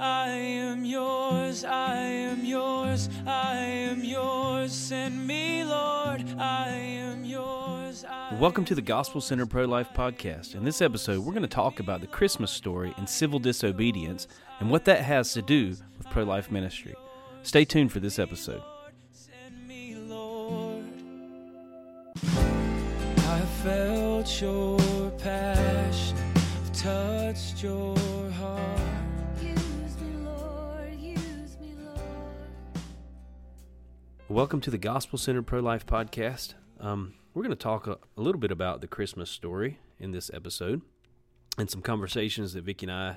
I am yours, I am yours, I am yours. Send me, Lord, I am yours. I Welcome to the Gospel Center Pro Life Podcast. In this episode, we're going to talk about the Christmas story and civil disobedience and what that has to do with pro life ministry. Stay tuned for this episode. Send me, Lord. I felt your passion, touched your Welcome to the Gospel Center Pro Life Podcast. Um, we're going to talk a, a little bit about the Christmas story in this episode and some conversations that Vicky and I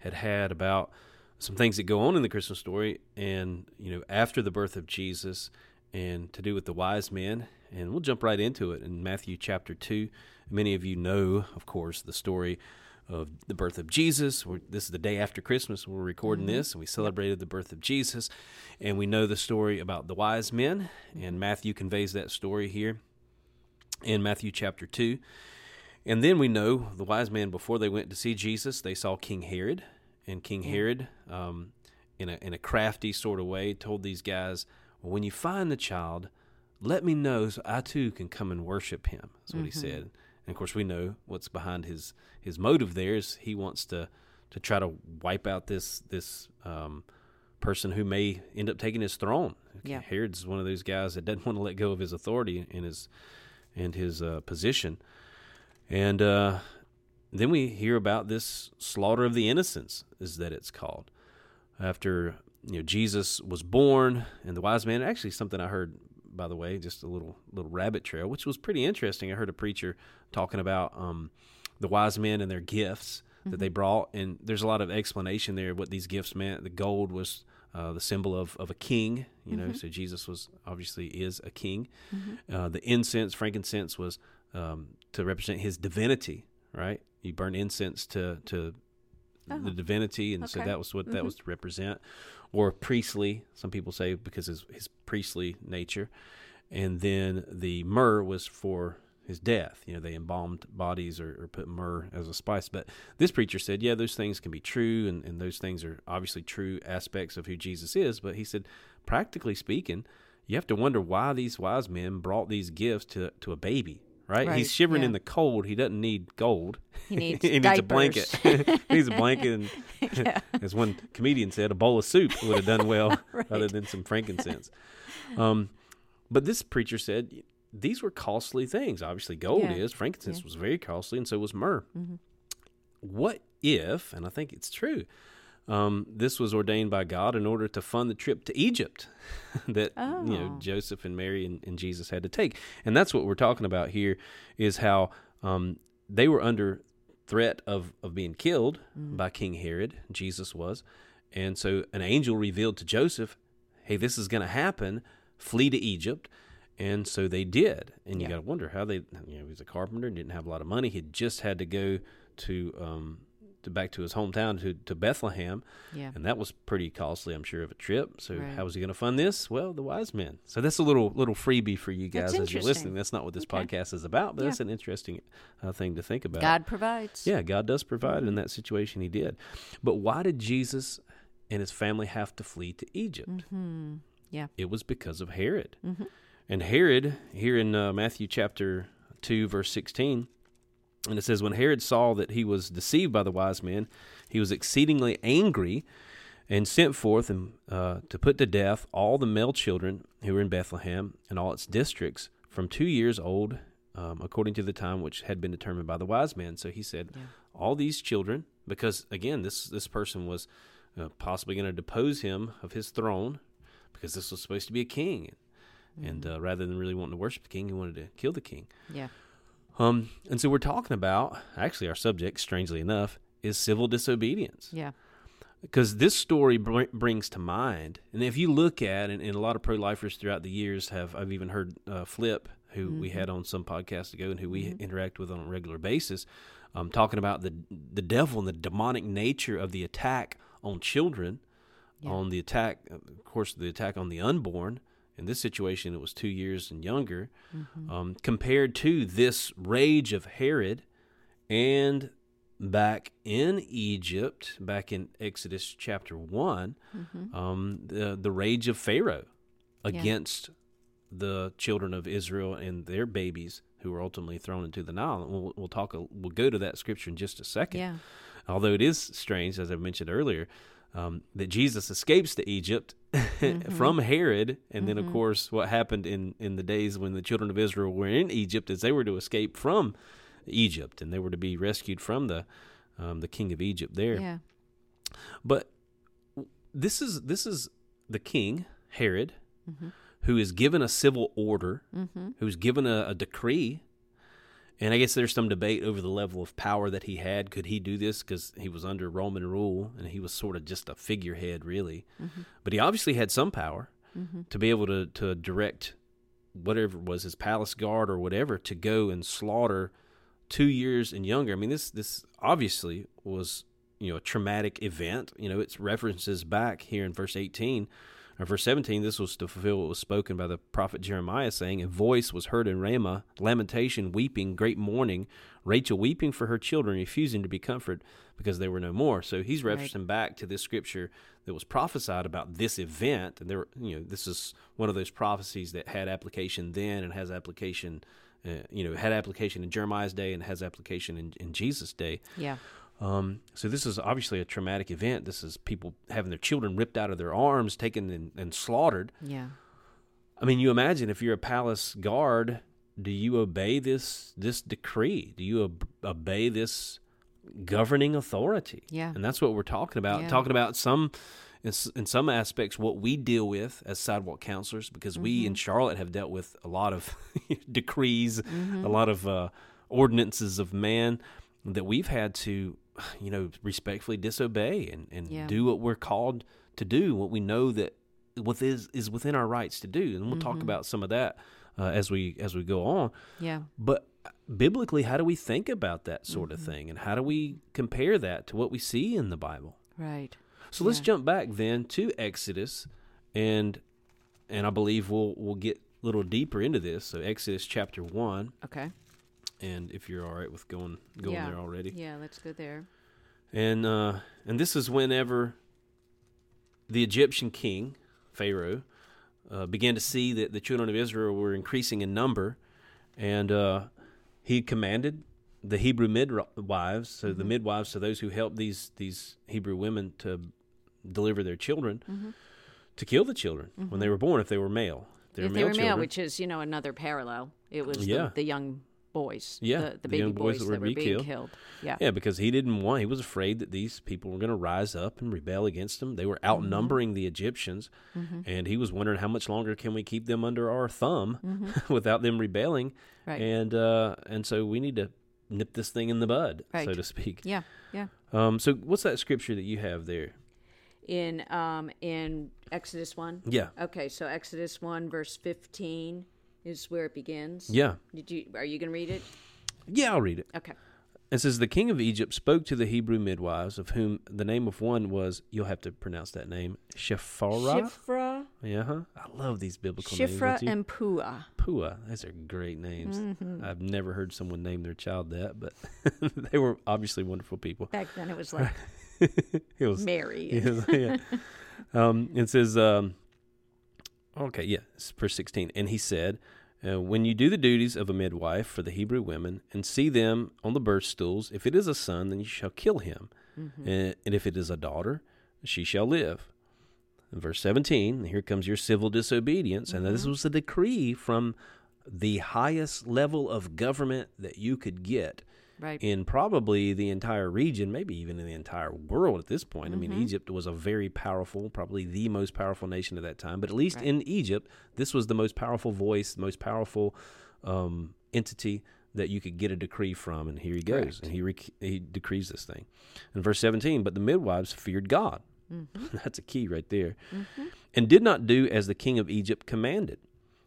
had had about some things that go on in the Christmas story and, you know, after the birth of Jesus and to do with the wise men. And we'll jump right into it in Matthew chapter 2. Many of you know, of course, the story of the birth of Jesus. We're, this is the day after Christmas. We're recording this, and we celebrated the birth of Jesus. And we know the story about the wise men, and Matthew conveys that story here in Matthew chapter 2. And then we know the wise men, before they went to see Jesus, they saw King Herod. And King Herod, um, in, a, in a crafty sort of way, told these guys, well, when you find the child, let me know so I too can come and worship him. That's what he said. And of course, we know what's behind his, his motive there is he wants to, to try to wipe out this, this um, person who may end up taking his throne. Yeah. Herod's one of those guys that doesn't want to let go of his authority and his and his uh, position. And uh, then we hear about this slaughter of the innocents, is that it's called. After you know Jesus was born, and the wise man. Actually, something I heard, by the way, just a little little rabbit trail, which was pretty interesting. I heard a preacher talking about um, the wise men and their gifts that they brought, and there's a lot of explanation there of what these gifts meant. The gold was uh, the symbol of, of a king, you know, so Jesus was obviously is a king. Uh, the incense, frankincense, was um, to represent his divinity, right? You burn incense to to the divinity, and so that was what that was to represent. Or priestly, some people say because his his priestly nature, and then the myrrh was for his death. You know, they embalmed bodies or, or put myrrh as a spice. But this preacher said, yeah, those things can be true, and, and those things are obviously true aspects of who Jesus is. But he said, practically speaking, you have to wonder why these wise men brought these gifts to to a baby. Right? Right, He's shivering yeah. in the cold. He doesn't need gold. He needs he needs a blanket. he needs a blanket, and as one comedian said, a bowl of soup would have done well rather than some frankincense. Um, but this preacher said these were costly things. Obviously, gold Yeah. is. Frankincense was very costly, and so was myrrh. Mm-hmm. What if, and I think it's true, um, this was ordained by God in order to fund the trip to Egypt that you know Oh. Joseph and Mary and, and Jesus had to take, and that's what we're talking about here. Is how um, they were under threat of of being killed Mm-hmm. by King Herod. Jesus was, and so an angel revealed to Joseph, "Hey, this is going to happen. Flee to Egypt." And so they did, and you Yeah. got to wonder how they. You know, he was a carpenter, and didn't have a lot of money. He had just had to go to um, to back to his hometown to to Bethlehem, Yeah. and that was pretty costly, I'm sure, of a trip. So Right. how was he going to fund this? Well, the wise men. So that's a little little freebie for you guys as you're listening. That's not what this Okay. podcast is about, but Yeah. that's an interesting uh, thing to think about. God provides. Yeah, God does provide. Mm-hmm. In that situation, He did. But why did Jesus and his family have to flee to Egypt? Mm-hmm. Yeah. It was because of Herod. Mm-hmm. And Herod, here in uh, Matthew chapter 2, verse 16, and it says, When Herod saw that he was deceived by the wise men, he was exceedingly angry and sent forth and, uh, to put to death all the male children who were in Bethlehem and all its districts from two years old, um, according to the time which had been determined by the wise men. So he said, All these children, because again, this, this person was uh, possibly going to depose him of his throne because this was supposed to be a king. And uh, rather than really wanting to worship the king, he wanted to kill the king. Yeah. Um, and so we're talking about actually our subject, strangely enough, is civil disobedience. Yeah. Because this story br- brings to mind, and if you look at, and, and a lot of pro-lifers throughout the years have, I've even heard uh, Flip, who we had on some podcast ago, and who we interact with on a regular basis, um, talking about the the devil and the demonic nature of the attack on children, on the attack, of course, the attack on the unborn. In this situation, it was two years and younger, um, compared to this rage of Herod and back in Egypt, back in Exodus chapter one, um, the the rage of Pharaoh against the children of Israel and their babies who were ultimately thrown into the Nile. And we'll, we'll talk. A, we'll go to that scripture in just a second. Yeah. Although it is strange, as I mentioned earlier, um, that Jesus escapes to Egypt from Herod, and then of course what happened in in the days when the children of Israel were in Egypt is they were to escape from Egypt and they were to be rescued from the um, the king of Egypt there. Yeah. But this is this is the king Herod, who is given a civil order, who's given a, a decree, and I guess there's some debate over the level of power that he had. Could he do this because he was under Roman rule and he was sort of just a figurehead, really? Mm-hmm. But he obviously had some power mm-hmm. to be able to, to direct whatever was his palace guard or whatever to go and slaughter two years and younger. I mean, this this obviously was you know a traumatic event. You know, it's references back here in verse 18 and verse 17, this was to fulfill what was spoken by the prophet Jeremiah, saying, A voice was heard in Ramah, lamentation, weeping, great mourning, Rachel weeping for her children, refusing to be comforted because they were no more. So he's referencing right. back to this scripture that was prophesied about this event. And there, you know, this is one of those prophecies that had application then and has application, uh, you know, had application in Jeremiah's day and has application in, in Jesus' day. Yeah. Um, so this is obviously a traumatic event. This is people having their children ripped out of their arms, taken and, and slaughtered. Yeah. I mean, you imagine if you're a palace guard, do you obey this this decree? Do you ob- obey this governing authority? Yeah. and that's what we're talking about. Yeah. Talking about some. In, in some aspects, what we deal with as sidewalk counselors, because we Mm-hmm. in Charlotte have dealt with a lot of decrees, Mm-hmm. a lot of uh, ordinances of man that we've had to, you know, respectfully disobey and, and Yeah. do what we're called to do, what we know that what is is within our rights to do, and we'll talk Mm-hmm. about some of that uh, as we as we go on. Yeah. But biblically, how do we think about that sort Mm-hmm. of thing, and how do we compare that to what we see in the Bible? Right. So let's jump back then to Exodus, and and I believe we'll we'll get a little deeper into this. So Exodus chapter one, Okay. And if you're all right with going going yeah. there already, Yeah. Let's go there. and uh, and this is whenever the Egyptian king Pharaoh uh, began to see that the children of Israel were increasing in number, and uh, he commanded the Hebrew midwives, so the midwives, so those who helped these these Hebrew women to deliver their children, to kill the children when they were born if they were male. If they if were they male were male, which is you know another parallel. It was Yeah. the, the young boys. Yeah, The, the baby young boys boys, that that were were being killed. killed. Yeah. Yeah, because he didn't want. He was afraid that these people were going to rise up and rebel against him. They were Mm-hmm. outnumbering the Egyptians, and he was wondering how much longer can we keep them under our thumb without them rebelling. Mm-hmm. Right. And uh, and so we need to nip this thing in the bud, so to speak. Yeah. Yeah. Um, so what's that scripture that you have there? In um in Exodus one. Yeah, Okay, so Exodus one verse fifteen is where it begins. yeah, Did you? Are you gonna read it? yeah. I'll read it. Okay. It says, The king of Egypt spoke to the Hebrew midwives, of whom the name of one was, you'll have to pronounce that name, Shepharah. Shiphrah, yeah, huh? I love these biblical Shiphrah names. don't and Puah. Puah. Those are great names. Mm-hmm. I've never heard someone name their child that, but they were obviously wonderful people. Back then it was like It was, Mary. yeah, yeah. Um, it says, um, okay, yeah, verse 16. And he said, uh, When you do the duties of a midwife for the Hebrew women and see them on the birth stools, if it is a son, then you shall kill him. And, and if it is a daughter, she shall live. In verse 17, here comes your civil disobedience. And this was a decree from the highest level of government that you could get Right. in probably the entire region, maybe even in the entire world at this point. I mean, Mm-hmm. Egypt was a very powerful, probably the most powerful nation at that time. But at least Right. in Egypt, this was the most powerful voice, the most powerful um, entity that you could get a decree from. And here he goes, Correct. and he rec- he decrees this thing. In verse seventeen, but the midwives feared God. Mm-hmm. That's a key right there, and did not do as the king of Egypt commanded,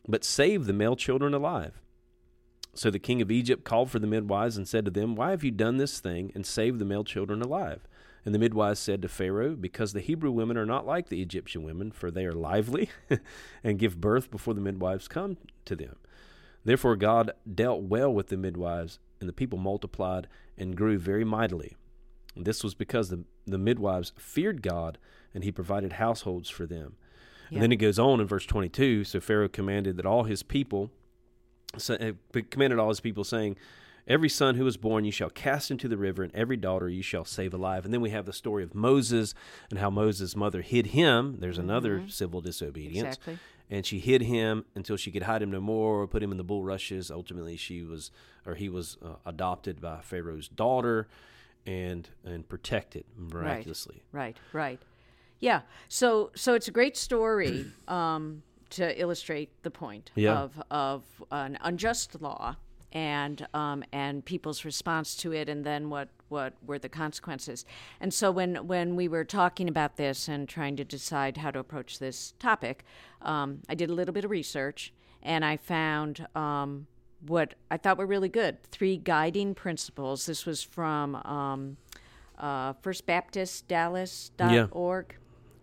but saved the male children alive. So the king of Egypt called for the midwives and said to them, Why have you done this thing and saved the male children alive? And the midwives said to Pharaoh, Because the Hebrew women are not like the Egyptian women, for they are lively and give birth before the midwives come to them. Therefore God dealt well with the midwives, and the people multiplied and grew very mightily. And this was because the the midwives feared God, and He provided households for them. Yeah. And then it goes on in verse 22. So Pharaoh commanded that all his people, commanded all his people, saying, Every son who is born you shall cast into the river, and every daughter you shall save alive. And then we have the story of Moses and how Moses' mother hid him. There's another civil disobedience. Exactly. And she hid him until she could hide him no more or put him in the bulrushes. Ultimately, she was, or he was uh, adopted by Pharaoh's daughter and and protected miraculously. Right, right. Yeah. So so it's a great story um, to illustrate the point Yeah. of of an unjust law and um, and people's response to it, and then what what were the consequences. And so when when we were talking about this and trying to decide how to approach this topic, um, I did a little bit of research, and I found. Um, what I thought were really good. Three guiding principles. This was from um, uh, firstbaptistdallas.org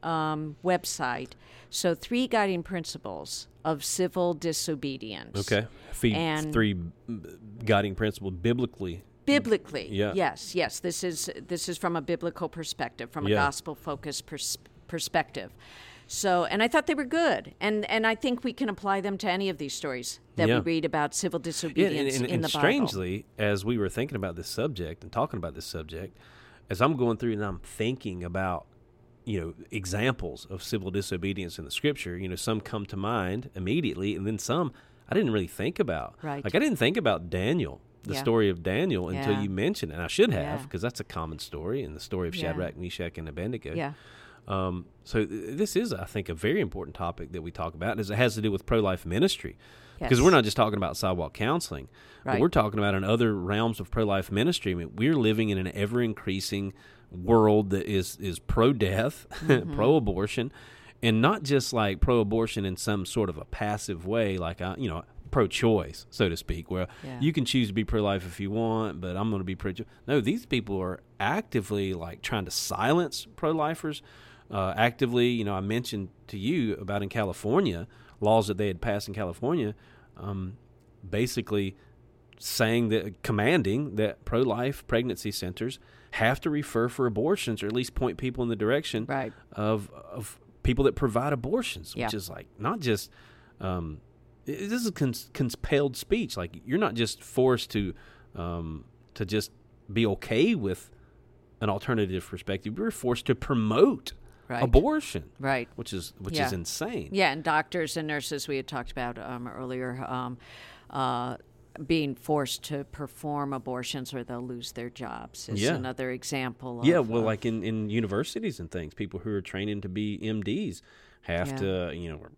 um, website. So, three guiding principles of civil disobedience. Okay. And- three mm, guiding principles biblically. Biblically, Yeah. yes, yes. This is this is from a biblical perspective, from a Yeah. gospel focused pers- perspective. So, and I thought they were good, and and I think we can apply them to any of these stories that Yeah. we read about civil Yeah, disobedience and, and, in and the Bible. strangely, as we were thinking about this subject and talking about this subject, as I'm going through and I'm thinking about, you know, examples of civil disobedience in the scripture, you know, some come to mind immediately, and then some I didn't really think about. Right. Like I didn't think about Daniel, the Yeah. story of Daniel, until Yeah. you mentioned it. And I should have, Yeah. because that's a common story in the story of Yeah. Shadrach, Meshach, and Abednego. Yeah, Um, so th- this is, I think, a very important topic that we talk about, as it has to do with pro-life ministry, because Yes. we're not just talking about sidewalk counseling, but we're talking about in other realms of pro-life ministry. I mean, we're living in an ever-increasing world that is is pro-death, Mm-hmm. pro-abortion, and not just like pro-abortion in some sort of a passive way, like I, you know. Pro-choice, so to speak, where Yeah. you can choose to be pro-life if you want, but I'm going to be pro. No, these people are actively like trying to silence pro-lifers, uh, actively, you know, I mentioned to you about in California laws that they had passed in California, um, basically saying that commanding that pro-life pregnancy centers have to refer for abortions or at least point people in the direction Right. of of people that provide abortions, which is like not just um, this is cons- compelled speech. Like you're not just forced to um, to just be okay with an alternative perspective. You're forced to promote Right. abortion, right. which is which Yeah. is insane. Yeah, and doctors and nurses we had talked about um, earlier um, uh, being forced to perform abortions or they'll lose their jobs is Yeah. another example. Of, Yeah, well, of- like in, in universities and things, people who are training to be MDs have Yeah. to, you know, are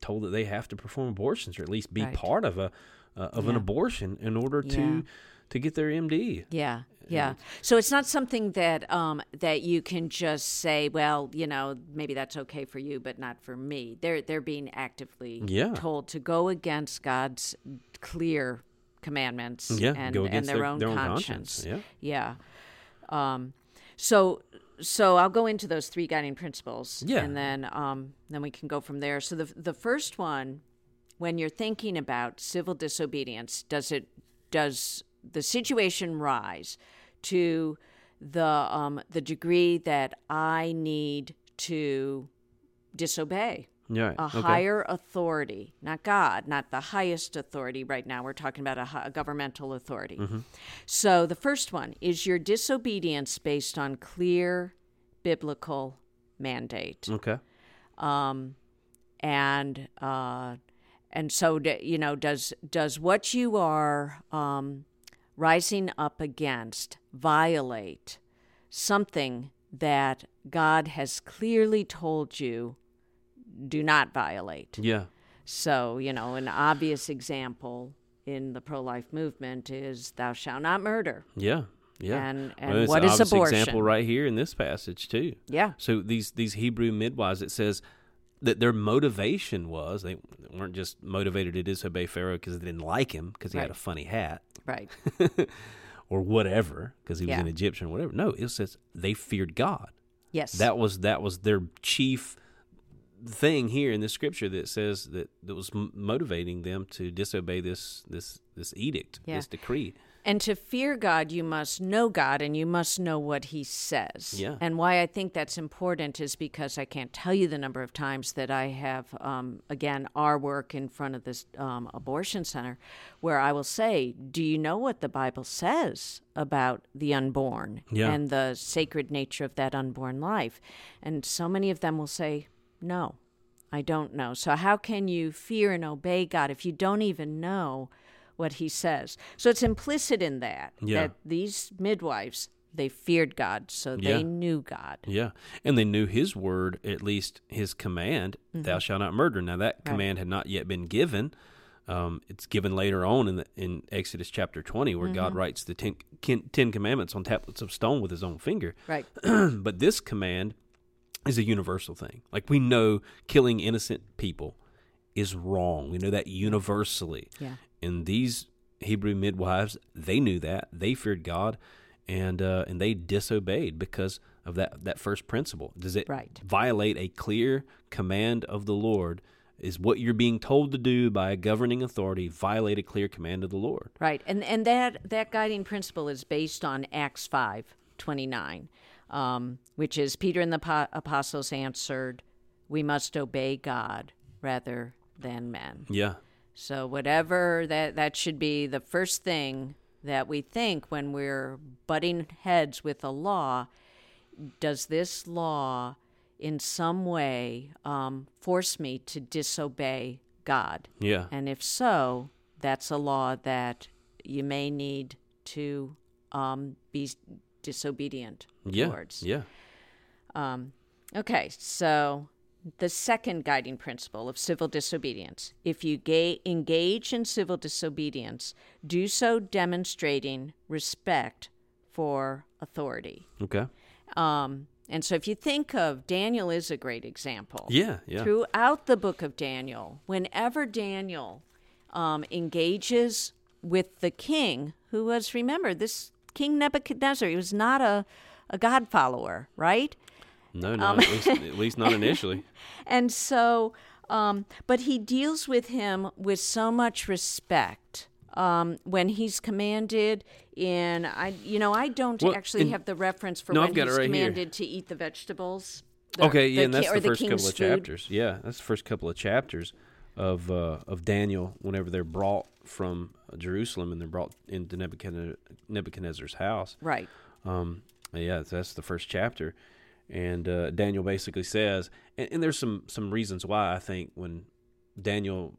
told that they have to perform abortions or at least be Right. part of a uh, of an abortion in order Yeah. to to get their MD. Yeah, yeah. So it's not something that um, that you can just say, well, you know, maybe that's okay for you, but not for me. They're they're being actively Yeah. told to go against God's clear commandments Yeah, and, and their, their- own their own conscience. conscience, Yeah. Um, so so I'll go into those three guiding principles. Yeah. And then um, then we can go from there. So the the first one, when you're thinking about civil disobedience, does it does the situation rise to the um, the degree that I need to disobey Yeah. a okay. higher authority, not God, not the highest authority right now. We're talking about a, a governmental authority. Mm-hmm. So the first one is your disobedience based on clear biblical mandate. Okay. Um, and uh, and so d- you know does does what you are um, rising up against violate something that God has clearly told you do not violate? Yeah. So, you know, an obvious example in the pro life movement is thou shalt not murder. Yeah. Yeah. And- and Well, what an is abortion? example right here in this passage too. Yeah. So these these Hebrew midwives, it says that their motivation was they weren't just motivated to disobey Pharaoh because they didn't like him because he had a funny hat Right. or whatever because he was Yeah. an Egyptian or whatever. No, it says they feared God. Yes. That was that was their chief thing here in the scripture that says that that was motivating them to disobey this this this edict, Yeah. this decree. And to fear God, you must know God and you must know what He says. Yeah. And why I think that's important is because I can't tell you the number of times that I have, um, again, our work in front of this um, abortion center, where I will say, Do you know what the Bible says about the unborn Yeah. and the sacred nature of that unborn life? And so many of them will say, No, I don't know. So, how can you fear and obey God if you don't even know what He says? So, it's implicit in that Yeah. that these midwives they feared God, so they knew God. Yeah. And they knew his word, at least his command, thou shalt not murder. Now, that command had not yet been given. Um, it's given later on in, the, in Exodus chapter 20, where God writes the ten, ten Commandments on tablets of stone with his own finger. Right. but this command is a universal thing. Like we know killing innocent people is wrong. We know that universally. Yeah. And these Hebrew midwives, they knew that. They feared God and uh, and they disobeyed because of that that first principle. Does it Right. violate a clear command of the Lord? Is what you're being told to do by a governing authority violate a clear command of the Lord? Right, and and that that guiding principle is based on Acts five twenty nine, um, which is Peter and the po- apostles answered, "We must obey God rather than men." Yeah. So whatever that that should be the first thing that we think when we're butting heads with a law. Does this law, in some way, um, force me to disobey God? Yeah. And if so, that's a law that you may need to um, be disobedient Yeah. towards. Yeah. Okay, so the second guiding principle of civil disobedience if you ga- engage in civil disobedience, do so demonstrating respect for authority. Okay. Um, and so if you think of Daniel is a great example. Yeah. Yeah. Throughout the book of Daniel, whenever Daniel um, engages with the king, who was, remember, this King Nebuchadnezzar, he was not a, a God follower, right? No, Um, no, at, least, at least not initially. And so, um, but he deals with him with so much respect. Um, when he's commanded in, I, you know, I don't Well, actually in- have the reference for No, when I've got it he's right here. commanded to eat the vegetables. the- Okay, yeah, the and that's or the first couple of food. chapters. Yeah, that's the first couple of chapters of uh, of Daniel. Whenever they're brought from Jerusalem and they're brought into Nebuchadnezzar, Nebuchadnezzar's house. Right. Um, yeah, that's the first chapter, and uh, Daniel basically says, and, and there's some some reasons why I think when Daniel,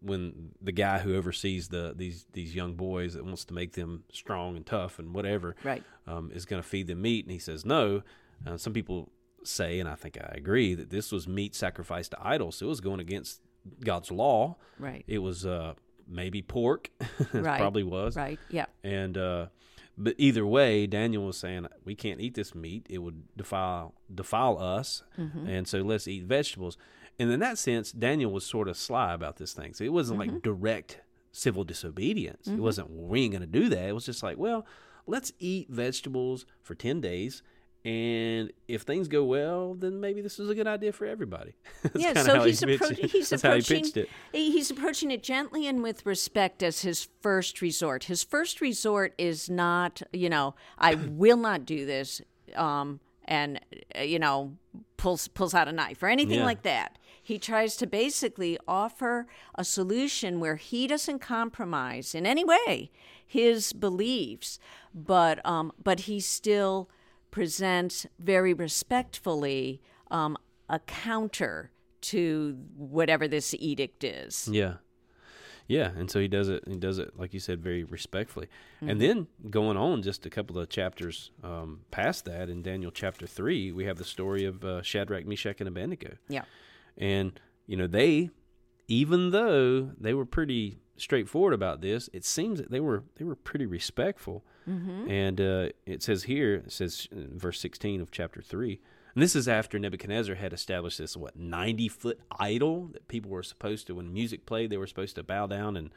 when the guy who oversees the these these young boys that wants to make them strong and tough and whatever, Right. um, is going to feed them meat, and he says no. Uh, some people say, and I think I agree, that this was meat sacrificed to idols, so it was going against God's law. Right. It was uh, maybe pork, it Right. probably was, Right. Yeah. and uh, but either way, Daniel was saying we can't eat this meat; it would defile defile us, Mm-hmm. and so let's eat vegetables. And in that sense, Daniel was sort of sly about this thing. So it wasn't Mm-hmm. like direct civil disobedience. It wasn't we ain't going to do that. It was just like, well, let's eat vegetables for ten days. And if things go well, then maybe this is a good idea for everybody. That's yeah, so how he's, he appro- he's he approaching it. he's approaching it gently and with respect as his first resort. His first resort is not, you know, I will not do this, um, and uh, you know, pulls pulls out a knife or anything Yeah. like that. He tries to basically offer a solution where he doesn't compromise in any way his beliefs, but um, but he still presents very respectfully um, a counter to whatever this edict is. Yeah. Yeah, and so he does it. He does it, like you said, very respectfully. Mm-hmm. And then going on, just a couple of chapters um, past that, in Daniel chapter three, we have the story of uh, Shadrach, Meshach, and Abednego. Yeah. And you know, they, even though they were pretty straightforward about this, it seems that they were they were pretty respectful. Mm-hmm. And uh, it says here, it says in verse sixteen of chapter three. And this is after Nebuchadnezzar had established this what ninety foot idol that people were supposed to, when music played, they were supposed to bow down and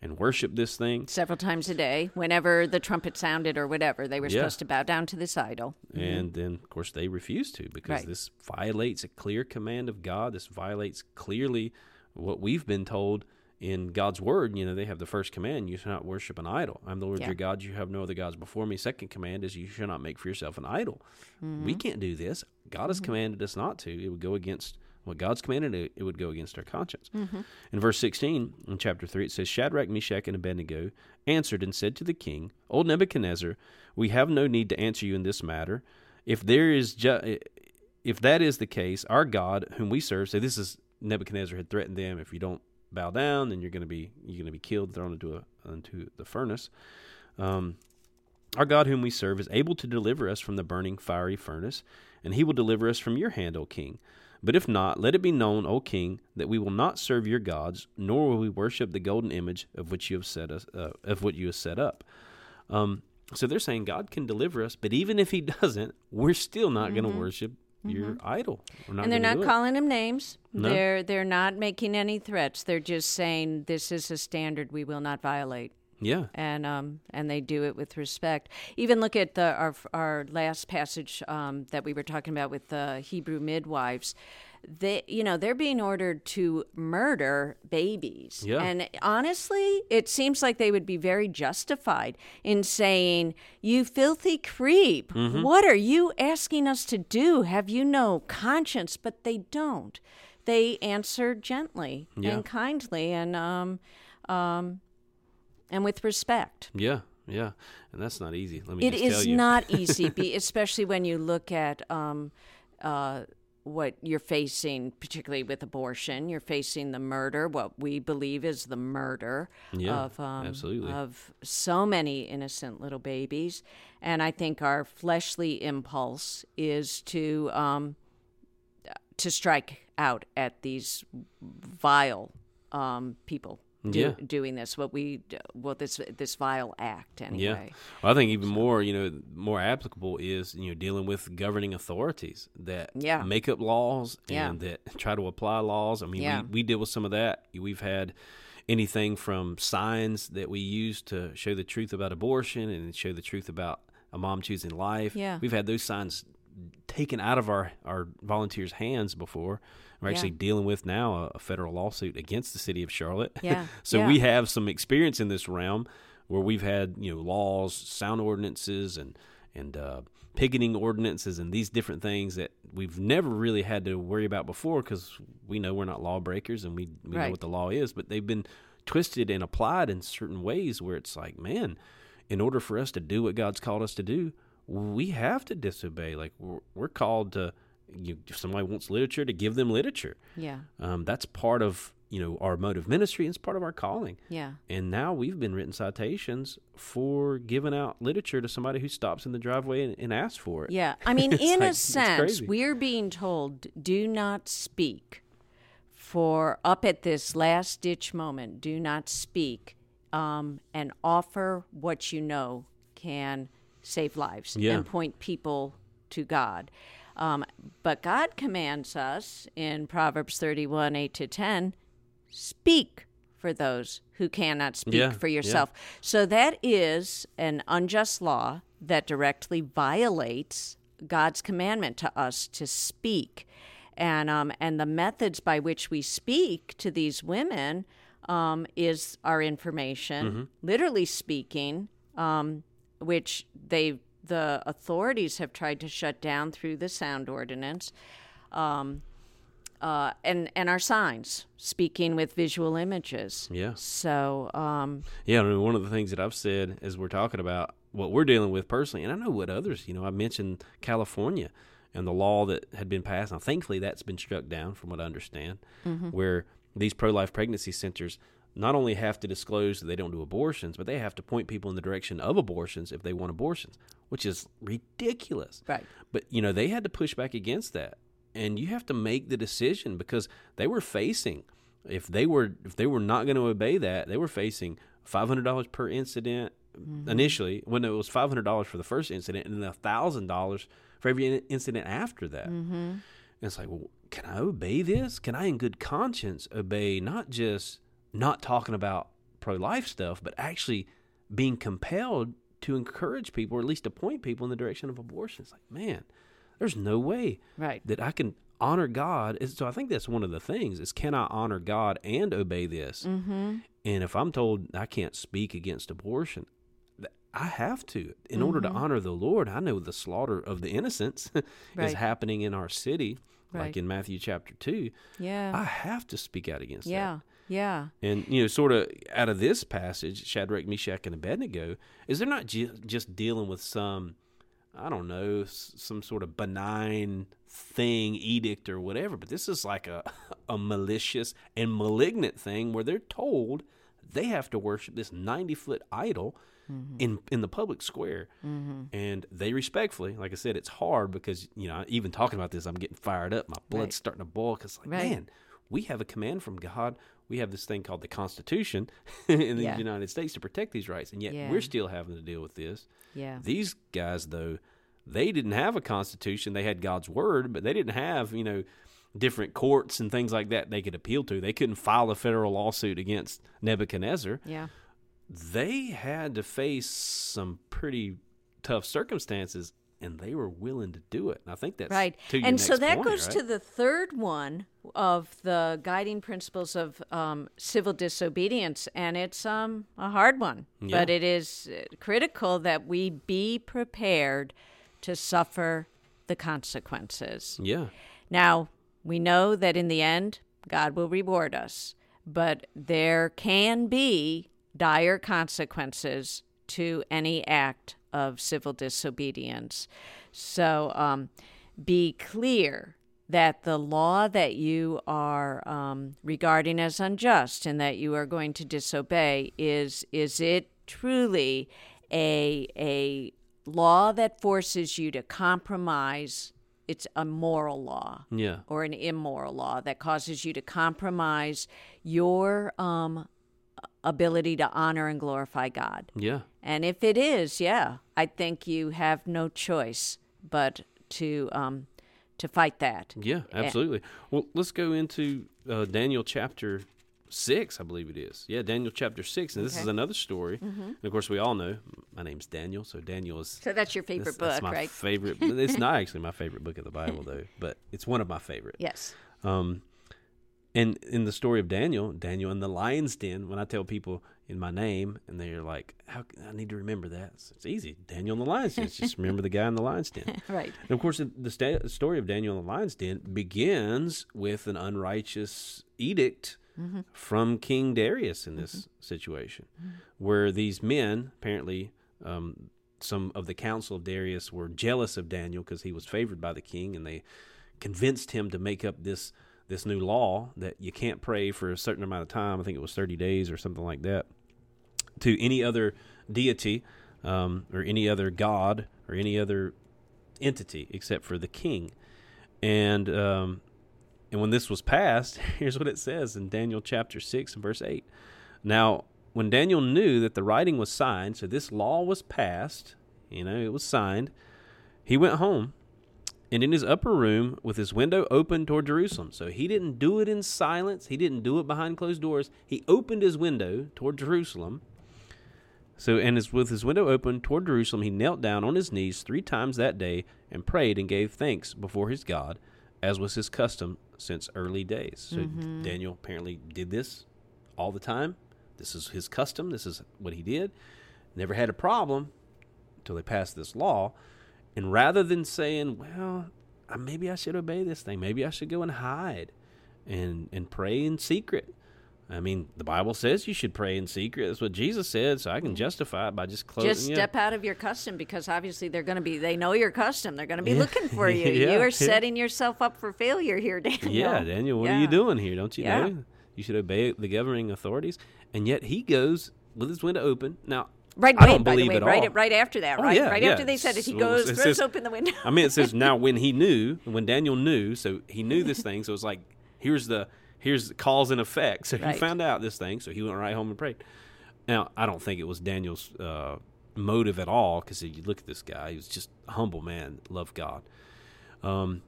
and worship this thing. Several times a day, whenever the trumpet sounded or whatever, they were Yeah. supposed to bow down to this idol. And then, of course, they refused to because Right. this violates a clear command of God. This violates clearly what we've been told in God's word, you know, they have the first command, you shall not worship an idol. I'm the Lord Yeah. your God, you have no other gods before me. Second command is you shall not make for yourself an idol. We mm-hmm. can't do this. God has mm-hmm. commanded us not to. It would go against what God's commanded, it, would go against our conscience. Mm-hmm. In verse 16, in chapter 3, it says, Shadrach, Meshach, and Abednego answered and said to the king, Old Nebuchadnezzar, we have no need to answer you in this matter. If there is ju- if that is the case, our God, whom we serve, so this is Nebuchadnezzar had threatened them. If you don't bow down, then you're going to be you're going to be killed, thrown into a into the furnace. Um, our God, whom we serve, is able to deliver us from the burning fiery furnace, and He will deliver us from your hand, O King. But if not, let it be known, O King, that we will not serve your gods, nor will we worship the golden image of which you have set us uh, of what you have set up. Um, so they're saying God can deliver us, but even if He doesn't, we're still not going to worship your idol. We're not Mm-hmm. and they're not calling him names. No. They're they're not making any threats. They're just saying this is a standard we will not violate. Yeah, and um and they do it with respect. Even look at the our our last passage um, that we were talking about with the Hebrew midwives. They you know they're being ordered to murder babies, Yeah. and honestly, it seems like they would be very justified in saying, "You filthy creep, Mm-hmm. what are you asking us to do? Have you no conscience?" But they don't. They answer gently Yeah. and kindly, and um um and with respect. yeah, yeah, and that's not easy. Let me It you. not easy, especially when you look at um, uh, what you're facing, particularly with abortion. You're facing the murder, what we believe is the murder Yeah, of um, absolutely. of so many innocent little babies, and I think our fleshly impulse is to um, to strike out at these vile um, people. Do, Yeah. doing this, what we, what this this vile act anyway. Yeah, well, I think even more, you know, more applicable is you know dealing with governing authorities that Yeah. make up laws Yeah. and that try to apply laws. I mean, Yeah. we, we deal with some of that. We've had anything from signs that we use to show the truth about abortion and show the truth about a mom choosing life. Yeah. we've had those signs taken out of our our volunteers' hands before. We're Yeah. actually dealing with now a, federal lawsuit against the city of Charlotte. Yeah, so yeah. we have some experience in this realm where we've had you know laws, sound ordinances, and and uh, picketing ordinances, and these different things that we've never really had to worry about before because we know we're not lawbreakers and we we know what the law is, but they've been twisted and applied in certain ways where it's like, man, in order for us to do what God's called us to do, we have to disobey. Like we're, we're called to. You, if somebody wants literature, to give them literature. Yeah, Um, that's part of you know our mode of ministry. and It's part of our calling. yeah, And now we've been written citations for giving out literature to somebody who stops in the driveway and, and asks for it. yeah. I mean, in like- a sense, we're being told, "Do not speak." For up at this last ditch moment, do not speak, um, and offer what you know can save lives Yeah. and point people to God. Um, but God commands us in Proverbs 31 8 to 10 speak for those who cannot speak Yeah, for yeah. yourself. So that is an unjust law that directly violates God's commandment to us to speak. And, um, and the methods by which we speak to these women um, is our information, Mm-hmm. literally speaking, um, which they the authorities have tried to shut down through the sound ordinance, um, uh, and and our signs speaking with visual images. Yeah. So um, Yeah, I mean, one of the things that I've said as we're talking about what we're dealing with personally, and I know what others, you know, I mentioned California and the law that had been passed. Now, thankfully, that's been struck down, from what I understand, where these pro life pregnancy centers not only have to disclose that they don't do abortions, but they have to point people in the direction of abortions if they want abortions, which is ridiculous. Right. But, you know, they had to push back against that. And you have to make the decision because they were facing if they were if they were not going to obey that, they were facing five hundred dollars per incident mm-hmm. initially. When it was five hundred dollars for the first incident, and then thousand dollars for every in- incident after that. And it's like, well, can I obey this? Can I, in good conscience, obey not just not talking about pro life stuff, but actually being compelled to encourage people, or at least to point people in the direction of abortion? It's like, man, there's no way Right. that I can honor God. So I think that's one of the things is can I honor God and obey this? Mm-hmm. And if I'm told I can't speak against abortion, I have to. In order to honor the Lord, I know the slaughter of the innocents Right. is happening in our city, Right. like in Matthew chapter 2. Yeah. I have to speak out against that. yeah. Yeah. And you know, sort of out of this passage, Shadrach, Meshach, and Abednego, is they're not ju- just dealing with some, I don't know, s- some sort of benign thing, edict or whatever, but this is like a a malicious and malignant thing where they're told they have to worship this ninety foot idol. Mm-hmm. In, in the public square, mm-hmm. and they respectfully, like I said, it's hard because you know even talking about this, I'm getting fired up. My blood's Right. starting to boil because like Right. man, we have a command from God. We have this thing called the Constitution in the Yeah. United States to protect these rights, and yet Yeah. we're still having to deal with this. Yeah. These guys, though, they didn't have a Constitution. They had God's Word, but they didn't have, you know, different courts and things like that they could appeal to. They couldn't file a federal lawsuit against Nebuchadnezzar. Yeah. They had to face some pretty tough circumstances, and they were willing to do it. And I think that's right and so that point, goes right? to the third one of the guiding principles of um, civil disobedience and it's um, a hard one but it is uh, critical that we be prepared to suffer the consequences yeah. now we know that in the end god will reward us but there can be dire consequences to any act of civil disobedience so um, be clear that the law that you are um, regarding as unjust and that you are going to disobey is is it truly a a law that forces you to compromise it's a moral law Yeah. or an immoral law that causes you to compromise your um, ability to honor and glorify God. Yeah. And if it is, yeah, I think you have no choice but to um, to fight that. Yeah, absolutely. Well, let's go into uh, Daniel chapter six, I believe it is. Yeah, Daniel chapter six, and this is another story. And of course, we all know my name's Daniel, so Daniel is. So that's your favorite that's, book, that's my right? favorite. it's not actually my favorite book of the Bible, though, but it's one of my favorite. Yes. Um, and in the story of Daniel, Daniel in the lion's den. When I tell people in my name, and they're like, "How I need to remember that?" It's, it's easy. Daniel in the lion's den. Just remember the guy in the lion's den. Right. And of course, the, sta- story of Daniel in the lion's den begins with an unrighteous edict from King Darius in this situation, where these men, apparently, um, some of the council of Darius were jealous of Daniel because he was favored by the king, and they convinced him to make up this this new law that you can't pray for a certain amount of time. I think it was thirty days or something like that to any other deity um, or any other god or any other entity except for the king. And um, and when this was passed, here's what it says in Daniel chapter six and verse eight. Now, when Daniel knew that the writing was signed, so this law was passed, you know, it was signed, he went home and in his upper room with his window open toward Jerusalem. So he didn't do it in silence, he didn't do it behind closed doors. He opened his window toward Jerusalem. So, and his, with his window open toward Jerusalem, he knelt down on his knees three times that day and prayed and gave thanks before his God, as was his custom since early days. So, mm-hmm. Daniel apparently did this all the time. This is his custom. This is what he did. Never had a problem until they passed this law. And rather than saying, well, maybe I should obey this thing, maybe I should go and hide and, and pray in secret. I mean, the Bible says you should pray in secret. That's what Jesus said, so I can mm-hmm. justify it by just closing. Just yeah. step out of your custom because obviously they're going to be, they know your custom. They're going to be Yeah. looking for you. Yeah, you are setting yourself up for failure here, Daniel. Yeah, Daniel, what are you doing here? Don't you Yeah. know you should obey the governing authorities? And yet he goes with his window open. Now, Right, I don't by the believe way, it right, all. right after that, Oh, right, yeah, right yeah. after they said it, he goes, it throws says- open the window. I mean, it says now when he knew, when Daniel knew, so he knew this thing. So it's like here's the here's the cause and effect. So Right. he found out this thing. So he went right home and prayed. Now I don't think it was Daniel's uh, motive at all because you look at this guy; he was just a humble man, loved God. Um,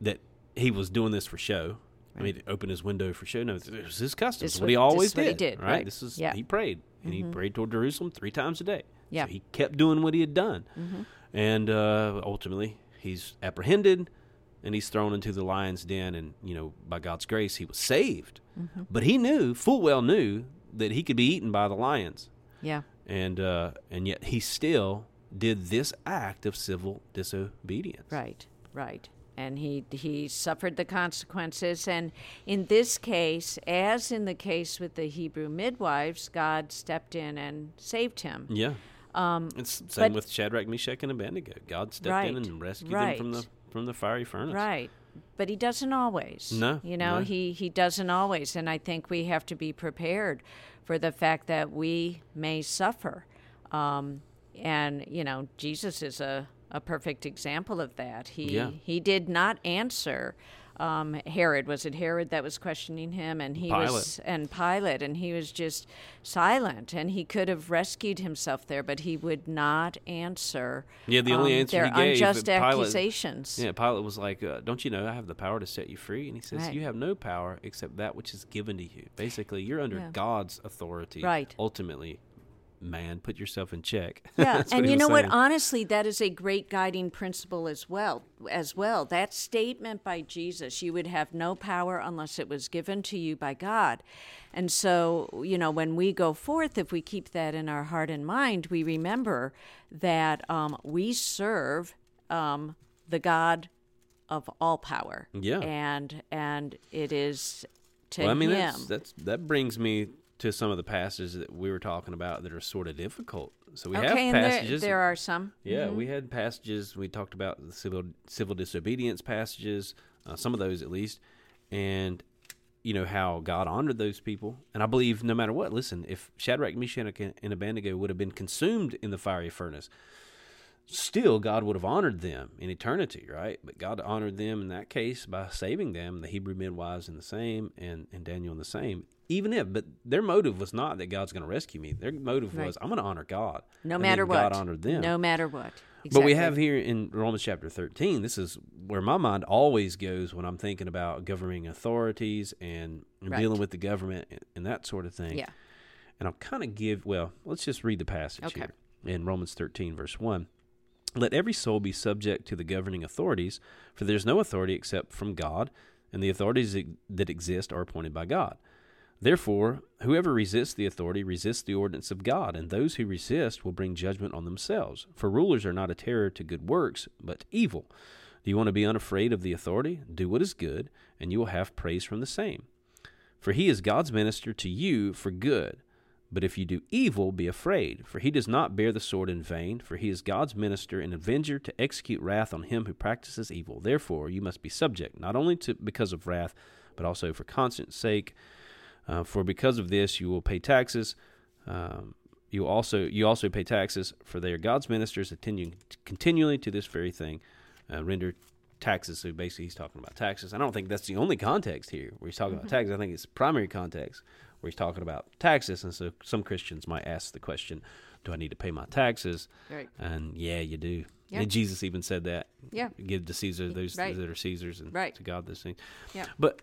that he was doing this for show. I mean, open his window for show. No, it was his custom. It's what he what- this always what he did. did, right. This is Yeah. He prayed and he prayed toward Jerusalem three times a day. Yeah. So he kept doing what he had done, Mm-hmm. and uh, ultimately he's apprehended and he's thrown into the lion's den, and you know, by God's grace, he was saved. Mm-hmm. But he knew, full well knew, that he could be eaten by the lions, Yeah. and uh, and yet he still did this act of civil disobedience. Right, right. And he he suffered the consequences. And in this case, as in the case with the Hebrew midwives, God stepped in and saved him. Yeah. Um, It's same with Shadrach, Meshach, and Abednego. God stepped in and rescued them from the from the fiery furnace. Right. But he doesn't always. No, You know, no. he, he doesn't always. And I think we have to be prepared for the fact that we may suffer. Um, and, you know, Jesus is a, a perfect example of that. He, Yeah. he did not answer. Um, Herod was it Herod that was questioning him, and he was and Pilate, and he was just silent, and he could have rescued himself there, but he would not answer. Yeah, the only um, answer there he gave, unjust Pilate- accusations. Yeah, Pilate was like, uh, "Don't you know I have the power to set you free?" And he says, Right. "You have no power except that which is given to you." Basically, you're under Yeah. God's authority. Right. Ultimately, man, put yourself in check. Yeah, and you know what? Honestly, that is a great guiding principle as well. As well, that statement by Jesus, "You would have no power unless it was given to you by God," and so you know when we go forth, if we keep that in our heart and mind, we remember that um, we serve um, the God of all power. Yeah. and and it is to well, I mean, Him. that's, that's that brings me to some of the passages that we were talking about that are sort of difficult. So we okay, have and there, passages. there are some. Yeah, we had passages. We talked about the civil civil disobedience passages, uh, some of those at least, and you know how God honored those people. And I believe no matter what, listen, if Shadrach, Meshach, and Abednego would have been consumed in the fiery furnace, still God would have honored them in eternity, right? But God honored them in that case by saving them. The Hebrew midwives in the same, and and Daniel in the same. Even if, but their motive was not that God's going to rescue me. Their motive Right. was I'm going to honor God. No matter what. God honored them. No matter what. But we have here in Romans chapter 13, this is where my mind always goes when I'm thinking about governing authorities and, and Right. dealing with the government and, and that sort of thing. Yeah. And I'll kind of give, well, let's just read the passage Okay. here in Romans 13, verse 1. Let every soul be subject to the governing authorities, for there's no authority except from God, and the authorities that exist are appointed by God. Therefore, whoever resists the authority resists the ordinance of God, and those who resist will bring judgment on themselves. For rulers are not a terror to good works, but to evil. Do you want to be unafraid of the authority? Do what is good, and you will have praise from the same. For he is God's minister to you for good. But if you do evil, be afraid, for he does not bear the sword in vain, for he is God's minister and avenger to execute wrath on him who practices evil. Therefore, you must be subject, not only to because of wrath, but also for conscience sake. Uh, for because of this, you will pay taxes. Um, you also you also pay taxes, for they are God's ministers, attending continually to this very thing. Uh, render taxes. So basically, he's talking about taxes. I don't think that's the only context here where he's talking about taxes. I think it's primary context where he's talking about taxes. And so some Christians might ask the question, "Do I need to pay my taxes?" Right. And yeah, you do. Yeah. And Jesus even said that. Yeah. Give to Caesar those Right. that are Caesar's, and Right. to God those things. Yeah. But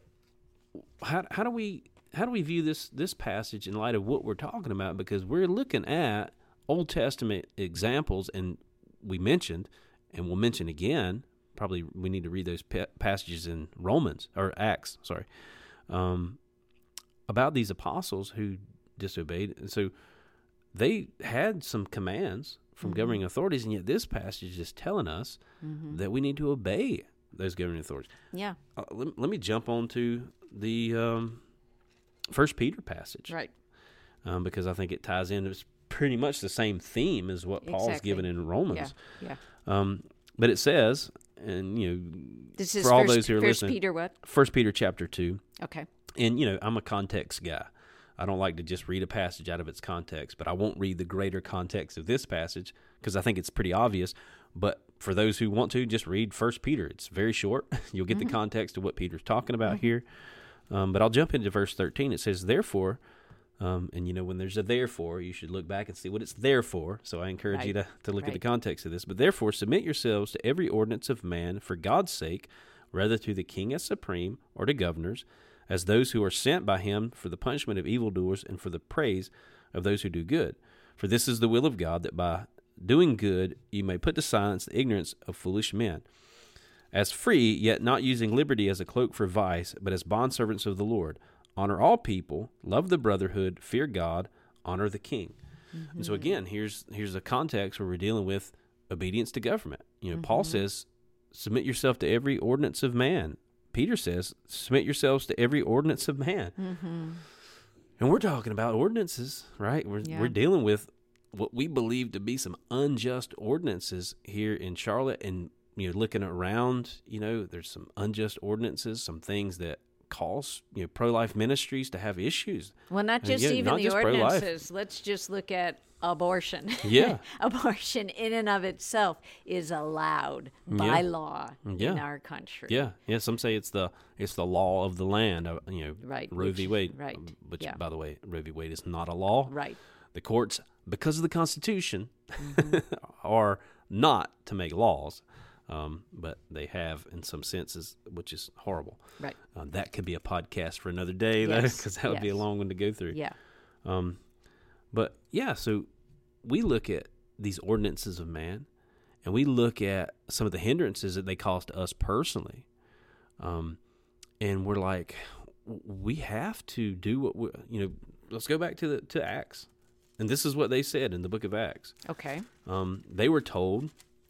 how how do we how do we view this this passage in light of what we're talking about? Because we're looking at Old Testament examples, and we mentioned, and we'll mention again. Probably we need to read those pa- passages in Romans or Acts. Sorry, um, about these apostles who disobeyed, and so they had some commands from governing authorities, and yet this passage is telling us that we need to obey those governing authorities Yeah. uh, let, let me jump on to the um, First Peter passage, Right. um, because I think it ties in. It's pretty much the same theme as what Paul's Exactly. given in Romans. Yeah. Um, but it says, and you know, This is for all first, those who are first listening, Peter what? First Peter chapter two, Okay. and you know, I'm a context guy. I don't like to just read a passage out of its context, but I won't read the greater context of this passage because I think it's pretty obvious. But for those who want to, just read First Peter. It's very short. You'll get the context of what Peter's talking about here. Um, but I'll jump into verse 13. It says, "Therefore," um, and you know when there's a therefore, you should look back and see what it's there for. So I encourage you to, to look at the context of this. But therefore, submit yourselves to every ordinance of man for God's sake, rather to the king as supreme, or to governors, as those who are sent by him for the punishment of evildoers and for the praise of those who do good. For this is the will of God, that by doing good you may put to silence the ignorance of foolish men. As free, yet not using liberty as a cloak for vice, but as bondservants of the Lord. Honor all people, love the brotherhood, fear God, honor the king. And so mm-hmm. again, here's here's a context where we're dealing with obedience to government. You know, Paul mm-hmm. says, "Submit yourself to every ordinance of man." Peter says, "Submit yourselves to every ordinance of man." Mm-hmm. And we're talking about ordinances, right? We're Yeah. we're dealing with what we believe to be some unjust ordinances here in Charlotte, and you know, looking around, you know, there's some unjust ordinances, some things that cause you know pro life ministries to have issues. Well, not just yeah, even not the just pro-life. ordinances. Let's just look at abortion. Yeah. abortion in and of itself is allowed by law in our country. Yeah, yeah. Some say it's the it's the law of the land. uh, You know, Right, Roe v. Wade. right, um, Which, yeah. by the way, Roe v. Wade is not a law. Right. The courts, because of the Constitution, Mm-hmm. are not to make laws, um, but they have in some senses, which is horrible. Right. Um, that could be a podcast for another day, though, Yes, because that would be a long one to go through. Yeah. Um, but yeah, so we look at these ordinances of man, and we look at some of the hindrances that they cause to us personally, um, and we're like, we have to do what we, you know. Let's go back to the to Acts, and this is what they said in the book of Acts. Okay. Um, they were told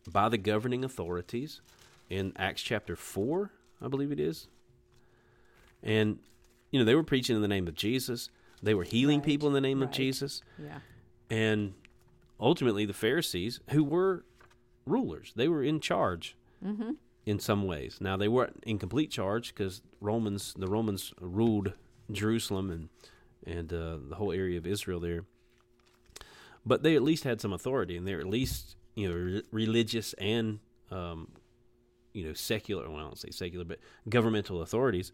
by the governing authorities in Acts chapter 4, I believe it is. And, you know, they were preaching in the name of Jesus. They were healing Right, people in the name of. Jesus. Yeah. And ultimately, the Pharisees, who were rulers, they were in charge Mm-hmm. in some ways. Now, they weren't in complete charge because Romans, the Romans ruled Jerusalem and, and uh, the whole area of Israel there but they at least had some authority, and they're at least you know re- religious and um, you know secular. Well, I don't say secular, but governmental authorities.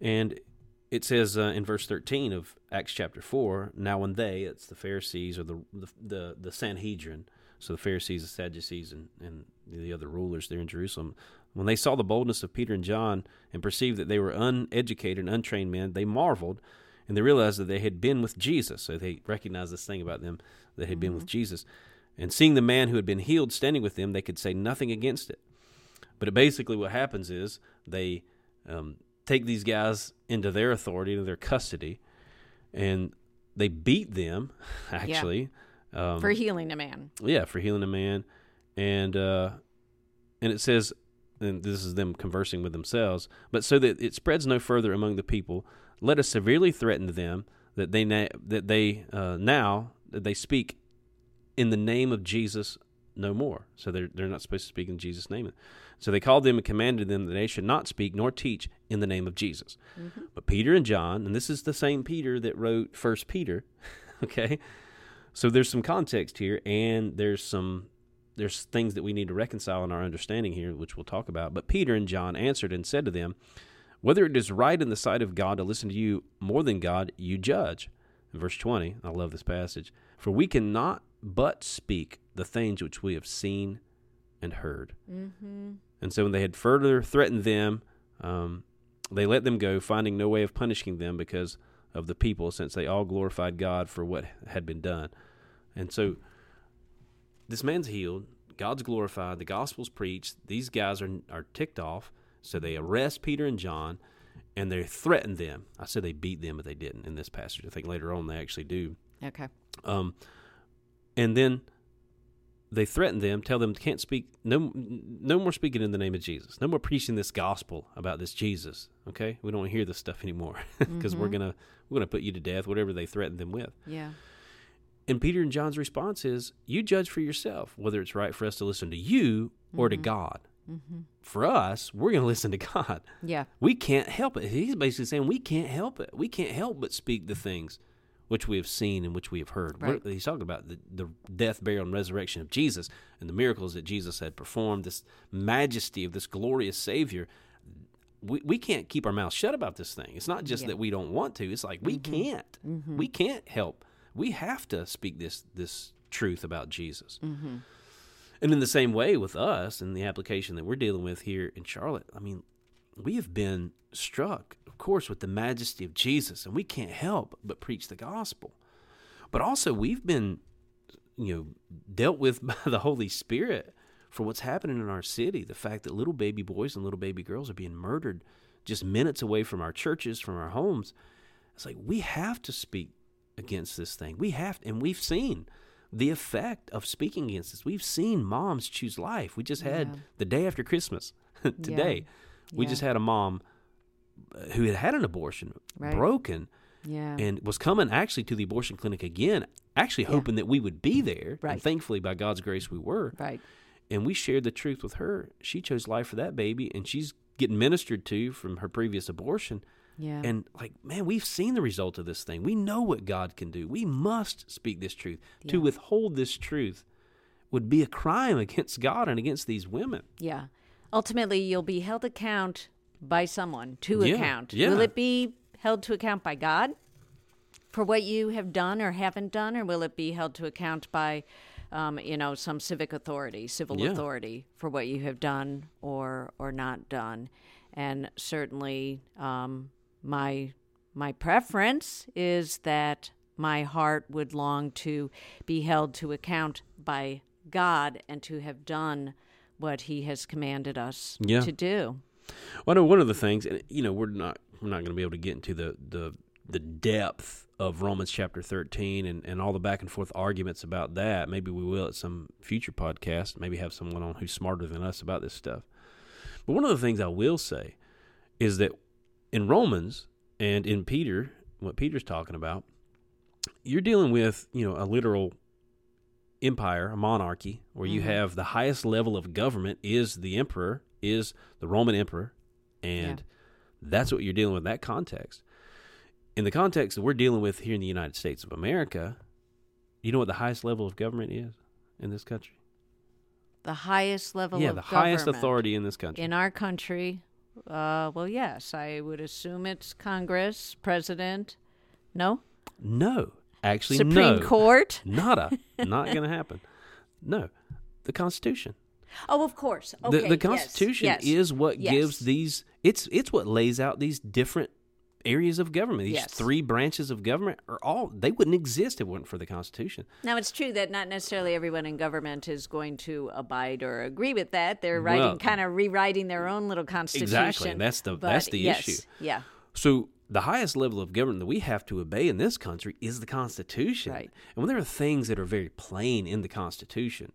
And it says uh, in verse thirteen of Acts chapter four. Now, when they, it's the Pharisees or the the the, the Sanhedrin, so the Pharisees, the Sadducees, and and the other rulers there in Jerusalem. When they saw the boldness of Peter and John and perceived that they were uneducated and untrained men, they marveled and they realized that they had been with Jesus. So they recognized this thing about them that had been with Jesus. And seeing the man who had been healed standing with them, they could say nothing against it. But it basically, what happens is they um, take these guys into their authority, into their custody, and they beat them. Actually, um, For healing a man. yeah, for healing a man, and uh, and it says, and this is them conversing with themselves, but so that it spreads no further among the people, let us severely threaten them that they na- that they uh, now that they speak in the name of Jesus no more. So they're they're not supposed to speak in Jesus' name. So they called them and commanded them that they should not speak nor teach in the name of Jesus. Mm-hmm. But Peter and John, and this is the same Peter that wrote First Peter, okay. So there's some context here, and there's some there's things that we need to reconcile in our understanding here, which we'll talk about. But Peter and John answered and said to them, Whether it is right in the sight of God to listen to you more than God, you judge. In verse 20, I love this passage. For we cannot but speak the things which we have seen and heard. Mm-hmm. And so when they had further threatened them, um, they let them go, finding no way of punishing them because of the people, since they all glorified God for what had been done. And so this man's healed, God's glorified, the gospel's preached, these guys are, are ticked off, so they arrest Peter and John, and they threaten them. I said they beat them, but they didn't in this passage. I think later on they actually do. Okay. Um, and then they threaten them, tell them can't speak, no, no more speaking in the name of Jesus, no more preaching this gospel about this Jesus. Okay, we don't want to hear this stuff anymore because we're mm-hmm. gonna we're gonna put you to death, whatever they threaten them with. Yeah. And Peter and John's response is, "You judge for yourself whether it's right for us to listen to you or to mm-hmm. God. Mm-hmm. For us, we're going to listen to God. Yeah. We can't help it. He's basically saying we can't help it. We can't help but speak the things which we have seen and which we have heard. Right. He's talking about the, the death, burial, and resurrection of Jesus and the miracles that Jesus had performed, this majesty of this glorious Savior. We, we can't keep our mouths shut about this thing. It's not just Yeah. that we don't want to. It's like we mm-hmm. can't. Mm-hmm. We can't help. We have to speak this this truth about Jesus. Mm-hmm. And in the same way with us and the application that we're dealing with here in Charlotte, I mean, we have been struck, course, with the majesty of Jesus, and we can't help but preach the gospel. But also, we've been, you know, dealt with by the Holy Spirit for what's happening in our city. The fact that little baby boys and little baby girls are being murdered just minutes away from our churches, from our homes. It's like we have to speak against this thing. We have, and we've seen the effect of speaking against this. We've seen moms choose life. We just had Yeah. the day after Christmas today. We Yeah. just had a mom who had had an abortion, Right. broken, Yeah. and was coming actually to the abortion clinic again, actually hoping that we would be there. Right. And thankfully, by God's grace, we were. right. And we shared the truth with her. She chose life for that baby, and she's getting ministered to from her previous abortion. Yeah. And like, man, we've seen the result of this thing. We know what God can do. We must speak this truth. To withhold this truth would be a crime against God and against these women. Yeah. Ultimately, you'll be held account by someone to Yeah, account. yeah. Will it be held to account by God for what you have done or haven't done, or will it be held to account by, um, you know, some civic authority, civil Yeah. authority for what you have done or or not done? And certainly, um, my my preference is that my heart would long to be held to account by God and to have done what He has commanded us Yeah. to do. Well, I know one of the things, and you know, we're not we're not going to be able to get into the the the depth of Romans chapter thirteen and and all the back and forth arguments about that. Maybe we will at some future podcast. Maybe have someone on who's smarter than us about this stuff. But one of the things I will say is that in Romans and in Peter, what Peter's talking about, you're dealing with you know a literal empire, a monarchy, where you mm-hmm. have the highest level of government is the emperor, is the Roman emperor, and that's what you're dealing with in that context. In the context that we're dealing with here in the United States of America, you know what the highest level of government is in this country? The highest level yeah, the highest authority in this country. in our country. Uh, well, yes, I would assume it's Congress, President. No, no, actually, Supreme no, Court. nada, not going to happen. No, the Constitution. Oh, of course. Okay, the, the Constitution yes, is what yes. gives these. It's it's what lays out these different areas of government. These Yes. three branches of government are all they wouldn't exist if it wasn't for the Constitution. Now, it's true that not necessarily everyone in government is going to abide or agree with that. They're writing, Well- kind of rewriting their own little constitution. Exactly. That's the- But that's the yes, issue. Yeah. So the highest level of government that we have to obey in this country is the Constitution. Right. And when there are things that are very plain in the Constitution,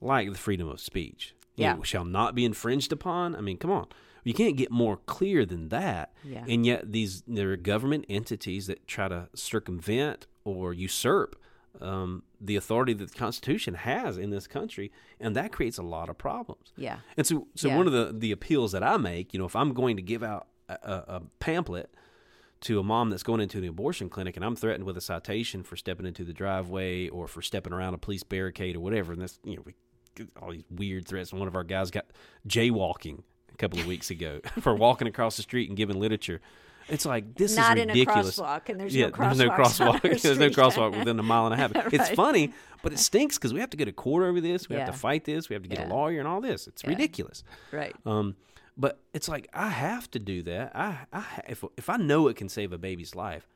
like the freedom of speech, Yeah. know, shall not be infringed upon. I mean, come on. You can't get more clear than that. Yeah. And yet these there are government entities that try to circumvent or usurp um, the authority that the Constitution has in this country, and that creates a lot of problems. Yeah. And so, so Yeah. one of the, the appeals that I make, you know, if I'm going to give out a, a, pamphlet to a mom that's going into an abortion clinic and I'm threatened with a citation for stepping into the driveway or for stepping around a police barricade or whatever, and that's, you know, we all these weird threats. And One of our guys got jaywalking a couple of weeks ago for walking across the street and giving literature. It's like this Not is in a ridiculous. crosswalk, and there's yeah, no there's no crosswalk. there's no crosswalk within a mile and a half. It's funny, but it stinks because we have to go to court over this. We have to fight this. We have to get Yeah. a lawyer and all this. It's ridiculous. Right. Um, but it's like I have to do that. I, I if if I know it can save a baby's life,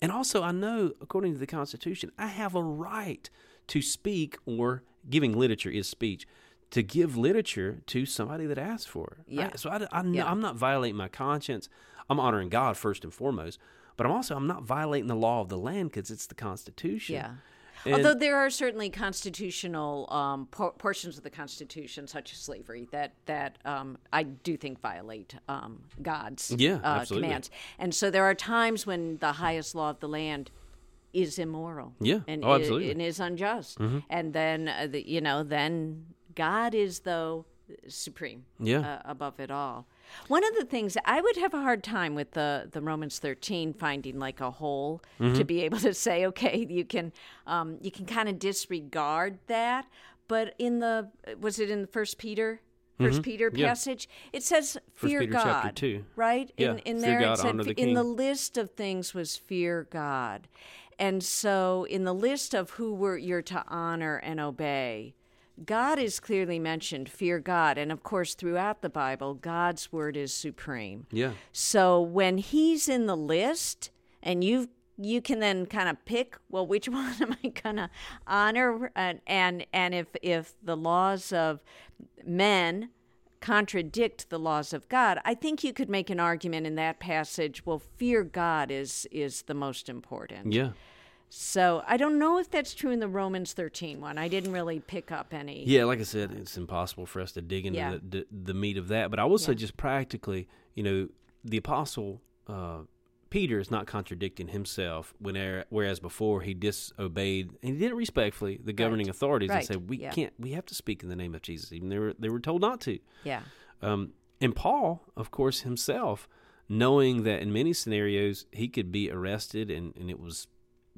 and also I know according to the Constitution, I have a right to speak or giving literature is speech. To give literature to somebody that asks for it. Yeah. I- so I, I, Yeah. I'm not violating my conscience. I'm honoring God first and foremost. But I'm also I'm not violating the law of the land because it's the Constitution. Yeah. And- Although there are certainly constitutional um, por- portions of the Constitution, such as slavery, that that um, I do think violate um, God's Yeah, uh, commands. And so there are times when the highest law of the land is immoral. Yeah. and Oh, absolutely. and is unjust. And then uh, the, you know, then God is though supreme. Yeah. uh, above it all. One of the things I would have a hard time with the the Romans thirteen finding like a hole Mm-hmm. to be able to say, okay, you can um, you can kind of disregard that, but in the was it in the First Peter? 1st Peter Mm-hmm. Yeah. passage, it says fear Peter God, right? Yeah, In, in fear there, God, it said the in the list of things was fear God, and so in the list of who were you're to honor and obey, God is clearly mentioned. Fear God, and of course, throughout the Bible, God's word is supreme. Yeah. So when he's in the list and you've you can then kind of pick well which one am i going to honor and, and and if if the laws of men contradict the laws of god i think you could make an argument in that passage well fear god is is the most important Yeah. so i don't know if that's true in the romans 13 one i didn't really pick up any Yeah, like I said, it's impossible for us to dig into Yeah. the, the, the meat of that. But I will say, just practically, you know, the apostle uh, Peter is not contradicting himself. When whereas before he disobeyed, and he did it respectfully, the governing authorities, Right. and said, "We Yeah. can't. We have to speak in the name of Jesus." Even they were they were told not to. yeah Um, and Paul, of course, himself, knowing that in many scenarios he could be arrested, and, and it was,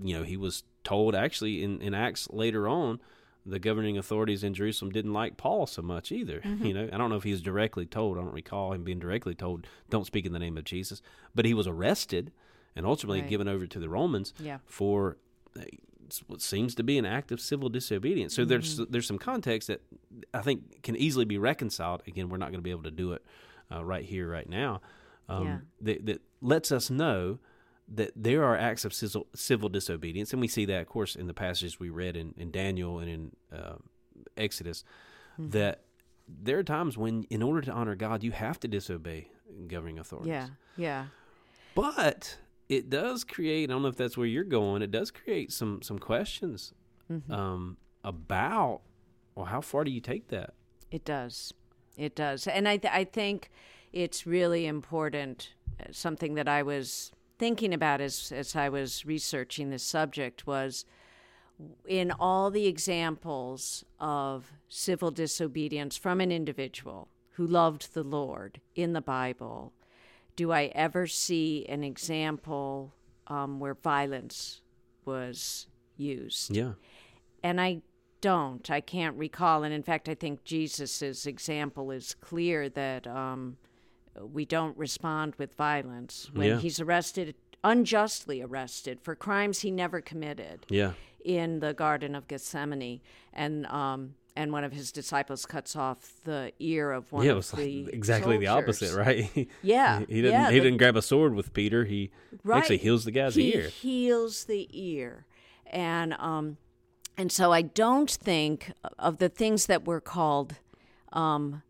you know, he was told actually in, in Acts later on, the governing authorities in Jerusalem didn't like Paul so much either. You know, I don't know if he was directly told. I don't recall him being directly told, "Don't speak in the name of Jesus," but he was arrested and ultimately Right. given over to the Romans Yeah. for uh, what seems to be an act of civil disobedience. So there's Mm-hmm. there's some context that I think can easily be reconciled. Again, we're not going to be able to do it uh, right here, right now. Um, Yeah. that, that lets us know that there are acts of civil, civil disobedience, and we see that, of course, in the passages we read in, in Daniel and in uh, Exodus. Mm-hmm. That there are times when, in order to honor God, you have to disobey governing authorities. yeah yeah But it does create. I don't know if that's where you're going. It does create some some questions Mm-hmm. um, about well, how far do you take that? It does. It does. And I, th- I think it's really important. uh, Something that I was thinking about as, as I was researching this subject was in all the examples of civil disobedience from an individual who loved the Lord in the Bible, do I ever see an example um, where violence was used? Yeah, and I don't. I can't recall. And in fact, I think Jesus's example is clear that um, we don't respond with violence when Yeah. he's arrested, unjustly arrested for crimes he never committed yeah, in the Garden of Gethsemane, and um, and one of his disciples cuts off the ear of one yeah. It of was like exactly the opposite, right? Yeah, he, didn't. yeah, he the- didn't grab a sword with Peter. He actually heals the guy's ear. he ear. heals the ear, and um, and so I don't think of the things that we're called um,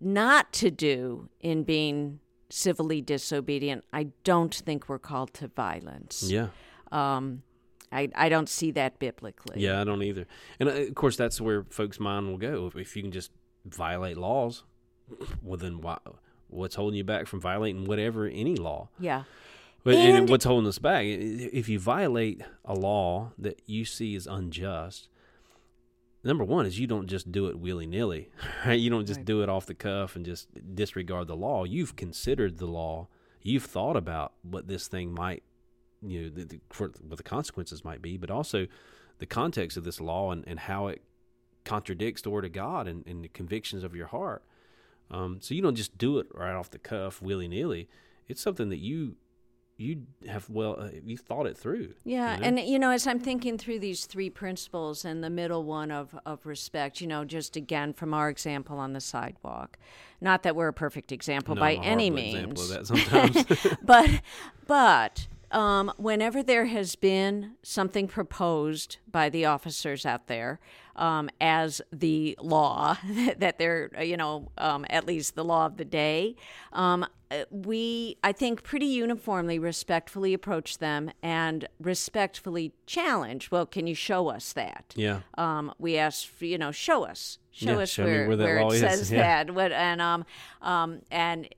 not to do in being civilly disobedient. I don't think we're called to violence. Yeah, Um, I I don't see that biblically. yeah. I don't either. And uh, of course, that's where folks' mind will go. If, if you can just violate laws, well, then why? What's holding you back from violating whatever any law? Yeah. But and, And- what's holding us back? If you violate a law that you see is unjust, number one is you don't just do it willy nilly, right? You don't just Right. do it off the cuff and just disregard the law. You've considered the law. You've thought about what this thing might, you know, the, the, for, what the consequences might be, but also the context of this law and, and how it contradicts the word of God and, and the convictions of your heart. Um, so you don't just do it right off the cuff, willy nilly. It's something that you you have well uh, you thought it through. Yeah, you know? and you know, as I'm thinking through these three principles and the middle one of, of respect, you know, just again from our example on the sidewalk, not that we're a perfect example No, by any means, example of that sometimes. but but um, whenever there has been something proposed by the officers out there um, as the law that they're you know um, at least the law of the day, um, uh, we I think pretty uniformly respectfully approach them and respectfully challenge. Well, can you show us that? yeah, um, we ask, for, you know, show us, show Yeah, us show where, where that law it says yeah. that, what, and um, um, and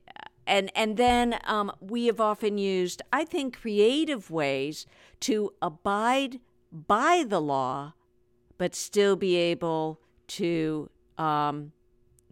and and then um, we have often used, I think, creative ways to abide by the law, but still be able to um,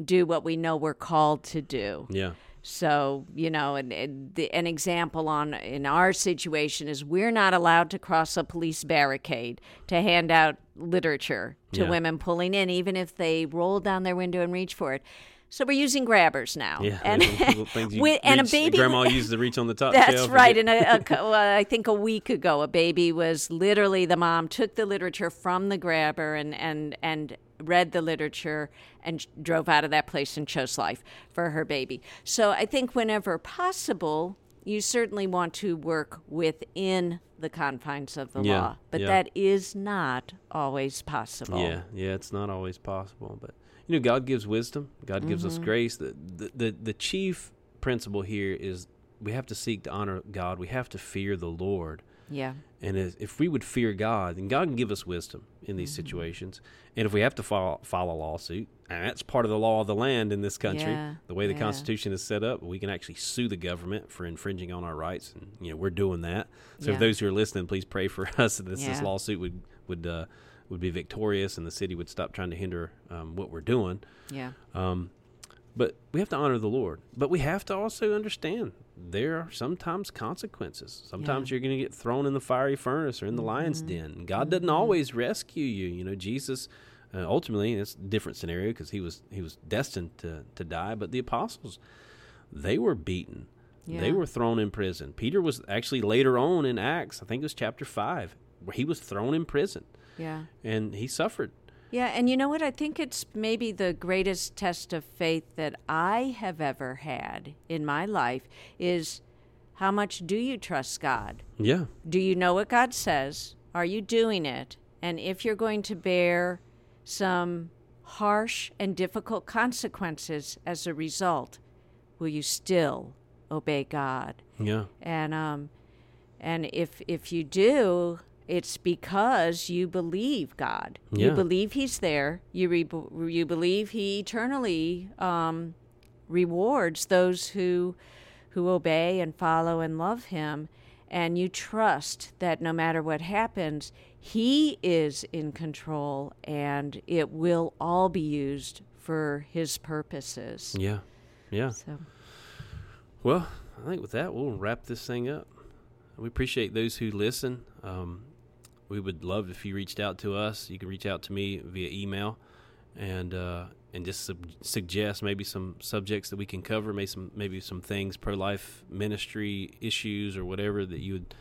do what we know we're called to do. yeah, So you know, and, and the, an example on in our situation is we're not allowed to cross a police barricade to hand out literature to Yeah. women pulling in, even if they roll down their window and reach for it. So we're using grabbers now, yeah. and Little things you with- and a baby. Grandma used to reach on the top. That's right. And a, a, well, I think a week ago, a baby was literally the mom took the literature from the grabber and and and read the literature and drove out of that place and chose life for her baby. So I think whenever possible, you certainly want to work within the confines of the Yeah, law, but yeah. that is not always possible. Yeah, yeah, it's not always possible, but you know, God gives wisdom. God gives us grace. The, the the the chief principle here is we have to seek to honor God. We have to fear the Lord. Yeah. And if if we would fear God, then God can give us wisdom in these situations. And if we have to file, file a lawsuit, and that's part of the law of the land in this country, Yeah, the way the yeah. Constitution is set up, we can actually sue the government for infringing on our rights, and you know we're doing that. So Yeah. if those who are listening, please pray for us that this, this lawsuit would would uh, would be victorious, and the city would stop trying to hinder um, what we're doing. Yeah. Um, but we have to honor the Lord. But we have to also understand there are sometimes consequences. Sometimes you're going to get thrown in the fiery furnace or in the lion's den. God doesn't always rescue you. You know, Jesus uh, ultimately it's a different scenario because he was he was destined to to die. But the apostles, they were beaten. They were thrown in prison. Peter was actually later on in Acts. I think it was chapter five, where he was thrown in prison Yeah. and he suffered. Yeah, and you know what? I think it's maybe the greatest test of faith that I have ever had in my life is how much do you trust God? Yeah, Do you know what God says? Are you doing it? And if you're going to bear some harsh and difficult consequences as a result, will you still obey God? yeah, and um and if if you do it's because you believe God. You believe He's there. You re- you believe He eternally um, rewards those who who obey and follow and love Him, and you trust that no matter what happens, He is in control, and it will all be used for His purposes. yeah, yeah. So Well, I think with that, we'll wrap this thing up. We appreciate those who listen. Um, we would love if you reached out to us. You can reach out to me via email, and uh, and just sub- suggest maybe some subjects that we can cover, maybe some maybe some things pro life ministry issues or whatever that you would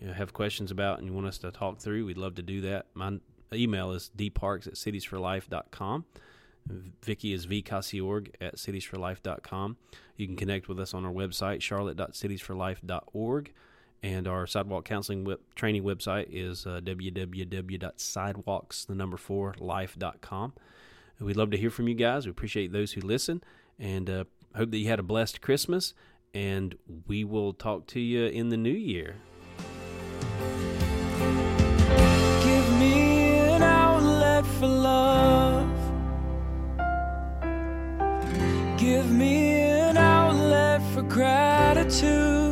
you know, have questions about and you want us to talk through. We'd love to do that. My email is dparks at citiesforlife.com. Vicky is vcasiorg at citiesforlife.com. You can connect with us on our website, charlotte.citiesforlife.org. And our sidewalk counseling web, training website is uh, www.sidewalks, the number four, life.com. We'd love to hear from you guys. We appreciate those who listen and uh, hope that you had a blessed Christmas. And we will talk to you in the new year. Give me an outlet for love. Give me an outlet for gratitude.